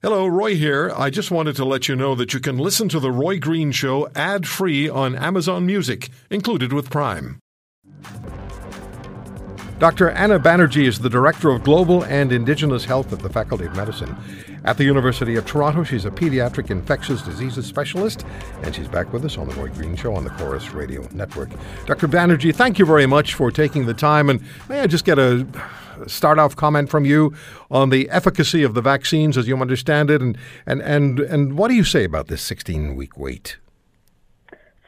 Hello, Roy here. I just wanted to let you know that you can listen to The Roy Green Show ad free on Amazon Music, included with Prime. Dr. Anna Banerji is the Director of Global and Indigenous Health at the Faculty of Medicine. At the University of Toronto, she's a pediatric infectious diseases specialist, and she's back with us on The Roy Green Show on the Corus Radio Network. Dr. Banerji, thank you very much for taking the time, and may I just get a start off comment from you on the efficacy of the vaccines as you understand it, and and and and what do you say about this 16 week wait?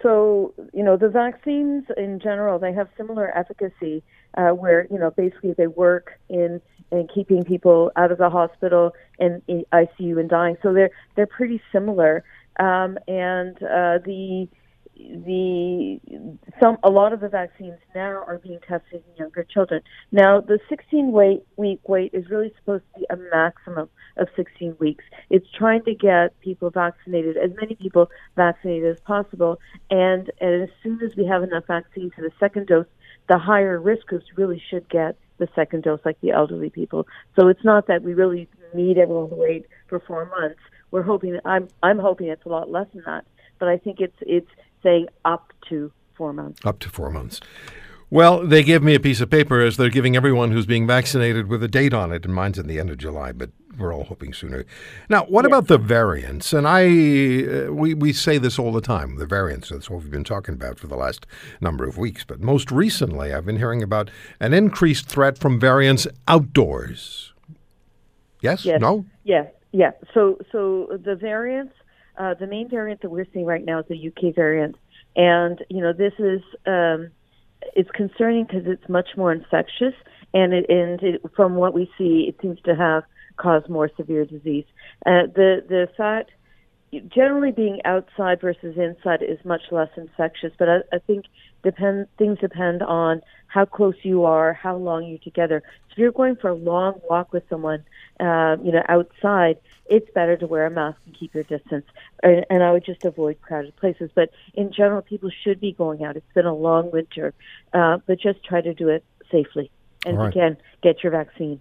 So you know the vaccines in general they have similar efficacy uh, where you know basically they work in in keeping people out of the hospital and ICU and dying. So they're they're pretty similar. Um, and uh, the the some a lot of the vaccines now are being tested in younger children. Now, the 16 wait, week wait is really supposed to be a maximum of 16 weeks. It's trying to get people vaccinated, as many people vaccinated as possible, and, and as soon as we have enough vaccine for the second dose, the higher risk groups really should get the second dose, like the elderly people. So it's not that we really need everyone to wait for four months. We're hoping I'm I'm hoping it's a lot less than that, but I think it's it's saying up to four months. Up to four months. Well, they give me a piece of paper as they're giving everyone who's being vaccinated with a date on it, and mine's in the end of July, but we're all hoping sooner. Now, what yes. about the variants? And I, uh, we, we say this all the time, the variants. That's what we've been talking about for the last number of weeks. But most recently, I've been hearing about an increased threat from variants outdoors. Yes? yes. No? Yes. Yeah. So, so the variants uh, the main variant that we're seeing right now is the UK variant, and you know this is um, it's concerning because it's much more infectious, and it, and it, from what we see, it seems to have caused more severe disease. Uh, the the fact generally being outside versus inside is much less infectious, but I, I think depend things depend on how close you are, how long you're together. So if you're going for a long walk with someone, uh, you know, outside, it's better to wear a mask and keep your distance. And, and I would just avoid crowded places. But in general, people should be going out. It's been a long winter, uh, but just try to do it safely. And right. again, get your vaccine.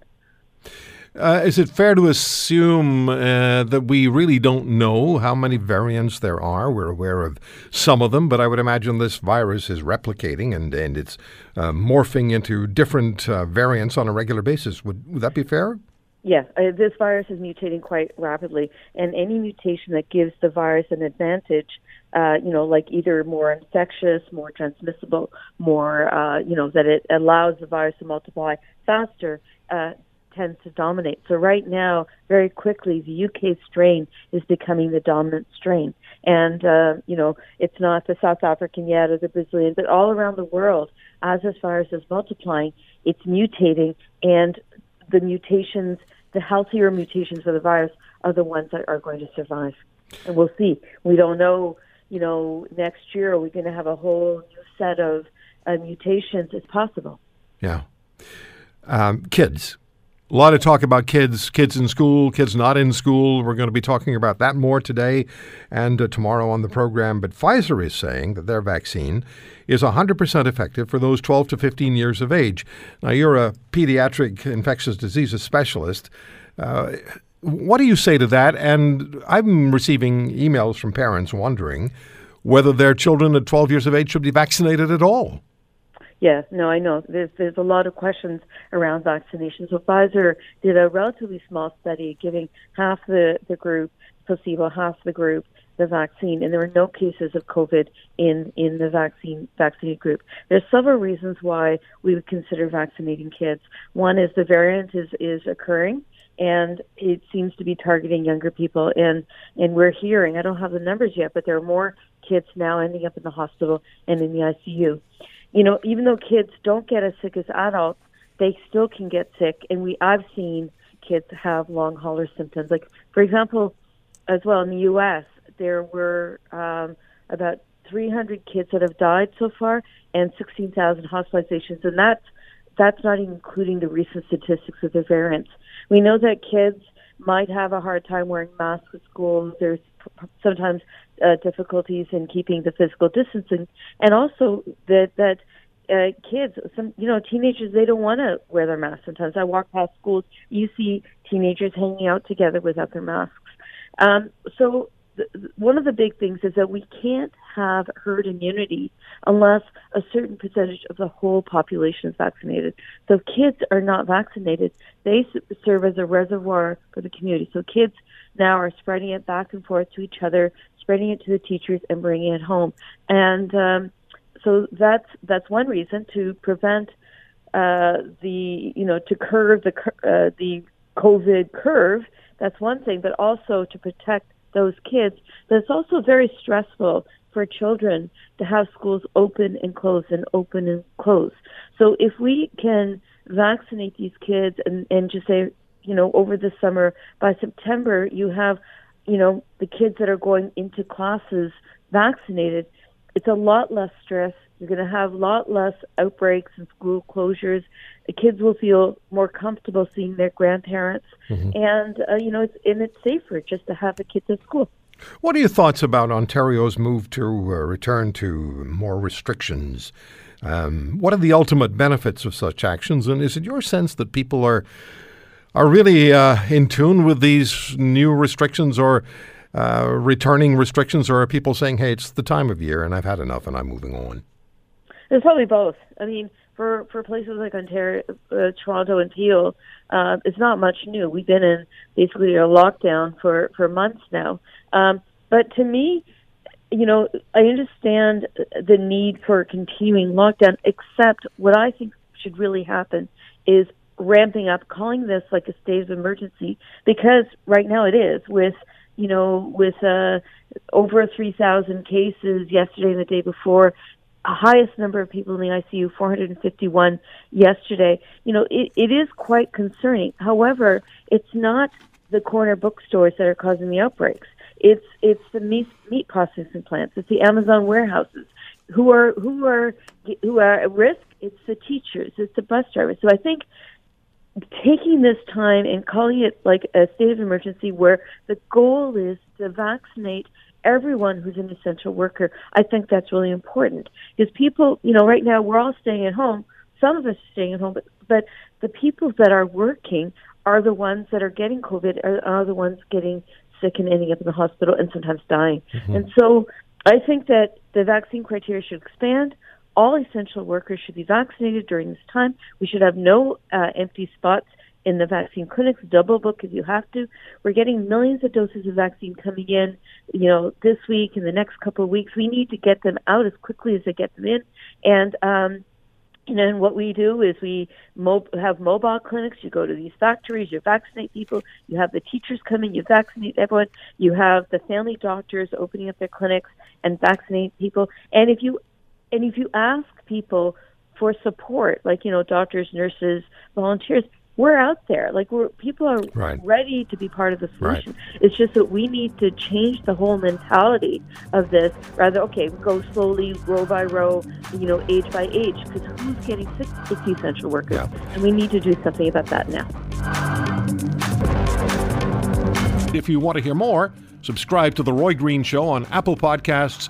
Uh, is it fair to assume uh, that we really don't know how many variants there are? We're aware of some of them, but I would imagine this virus is replicating and, and it's uh, morphing into different uh, variants on a regular basis. Would, would that be fair? Yes, uh, this virus is mutating quite rapidly, and any mutation that gives the virus an advantage, uh, you know, like either more infectious, more transmissible, more, you know, that it allows the virus to multiply faster, uh, tends to dominate. So right now, very quickly, the UK strain is becoming the dominant strain, and uh, you know, it's not the South African yet or the Brazilian, but all around the world, as this virus is multiplying, it's mutating, and the mutations, the healthier mutations of the virus, are the ones that are going to survive. And we'll see. We don't know, you know, next year are we going to have a whole new set of uh, mutations? It's possible. Yeah. Um, kids. A lot of talk about kids, kids in school, kids not in school. We're going to be talking about that more today and uh, tomorrow on the program. But Pfizer is saying that their vaccine is 100% effective for those 12 to 15 years of age. Now, you're a pediatric infectious diseases specialist. Uh, what do you say to that? And I'm receiving emails from parents wondering whether their children at 12 years of age should be vaccinated at all. Yes, no, I know. There's there's a lot of questions around vaccination. So Pfizer did a relatively small study, giving half the the group placebo, half the group the vaccine, and there were no cases of COVID in in the vaccine vaccinated group. There's several reasons why we would consider vaccinating kids. One is the variant is is occurring and it seems to be targeting younger people and and we're hearing I don't have the numbers yet but there are more kids now ending up in the hospital and in the ICU you know, even though kids don't get as sick as adults, they still can get sick. And we, I've seen kids have long hauler symptoms. Like, for example, as well in the U.S., there were um, about 300 kids that have died so far, and 16,000 hospitalizations, and that's that's not even including the recent statistics of the variants. We know that kids might have a hard time wearing masks at school. There's sometimes uh, difficulties in keeping the physical distancing, and also that that uh, kids, some you know teenagers, they don't want to wear their masks. Sometimes I walk past schools, you see teenagers hanging out together without their masks. Um, so one of the big things is that we can't have herd immunity unless a certain percentage of the whole population is vaccinated. So if kids are not vaccinated, they serve as a reservoir for the community. So kids now are spreading it back and forth to each other, spreading it to the teachers, and bringing it home. And um, so that's that's one reason to prevent uh, the you know to curve the uh, the COVID curve. That's one thing, but also to protect those kids. But it's also very stressful for children to have schools open and close and open and close. So if we can vaccinate these kids and, and just say, you know, over the summer, by September, you have, you know, the kids that are going into classes vaccinated, it's a lot less stress. You're going to have a lot less outbreaks and school closures. The kids will feel more comfortable seeing their grandparents, mm-hmm. and uh, you know, it's and it's safer just to have the kids at school. What are your thoughts about Ontario's move to uh, return to more restrictions? Um, what are the ultimate benefits of such actions? And is it your sense that people are are really uh, in tune with these new restrictions, or uh, returning restrictions, or are people saying, "Hey, it's the time of year, and I've had enough, and I'm moving on"? It's probably both. I mean, for for places like Ontario, uh, Toronto, and Peel, uh, it's not much new. We've been in basically a lockdown for for months now. Um, but to me, you know, I understand the need for continuing lockdown. Except what I think should really happen is ramping up, calling this like a state of emergency, because right now it is with you know, with uh, over 3,000 cases yesterday and the day before, highest number of people in the ICU, 451 yesterday. You know, it, it is quite concerning. However, it's not the corner bookstores that are causing the outbreaks. It's it's the meat, meat processing plants. It's the Amazon warehouses who are who are who are at risk. It's the teachers. It's the bus drivers. So I think taking this time and calling it like a state of emergency where the goal is to vaccinate everyone who's an essential worker. I think that's really important because people, you know, right now we're all staying at home. Some of us are staying at home, but but the people that are working are the ones that are getting COVID, are, are the ones getting sick and ending up in the hospital and sometimes dying. Mm-hmm. And so I think that the vaccine criteria should expand. All essential workers should be vaccinated during this time. We should have no uh, empty spots in the vaccine clinics, double book if you have to. We're getting millions of doses of vaccine coming in, you know, this week and the next couple of weeks. We need to get them out as quickly as they get them in. And, um, and then what we do is we mo- have mobile clinics. You go to these factories, you vaccinate people. You have the teachers come in, you vaccinate everyone. You have the family doctors opening up their clinics and vaccinate people. And if you and if you ask people for support, like you know, doctors, nurses, volunteers, we're out there. Like we're people are right. ready to be part of the solution. Right. It's just that we need to change the whole mentality of this. Rather, okay, go slowly, row by row, you know, age by age. Because who's getting sick? It's essential workers, yeah. and we need to do something about that now. If you want to hear more, subscribe to the Roy Green Show on Apple Podcasts,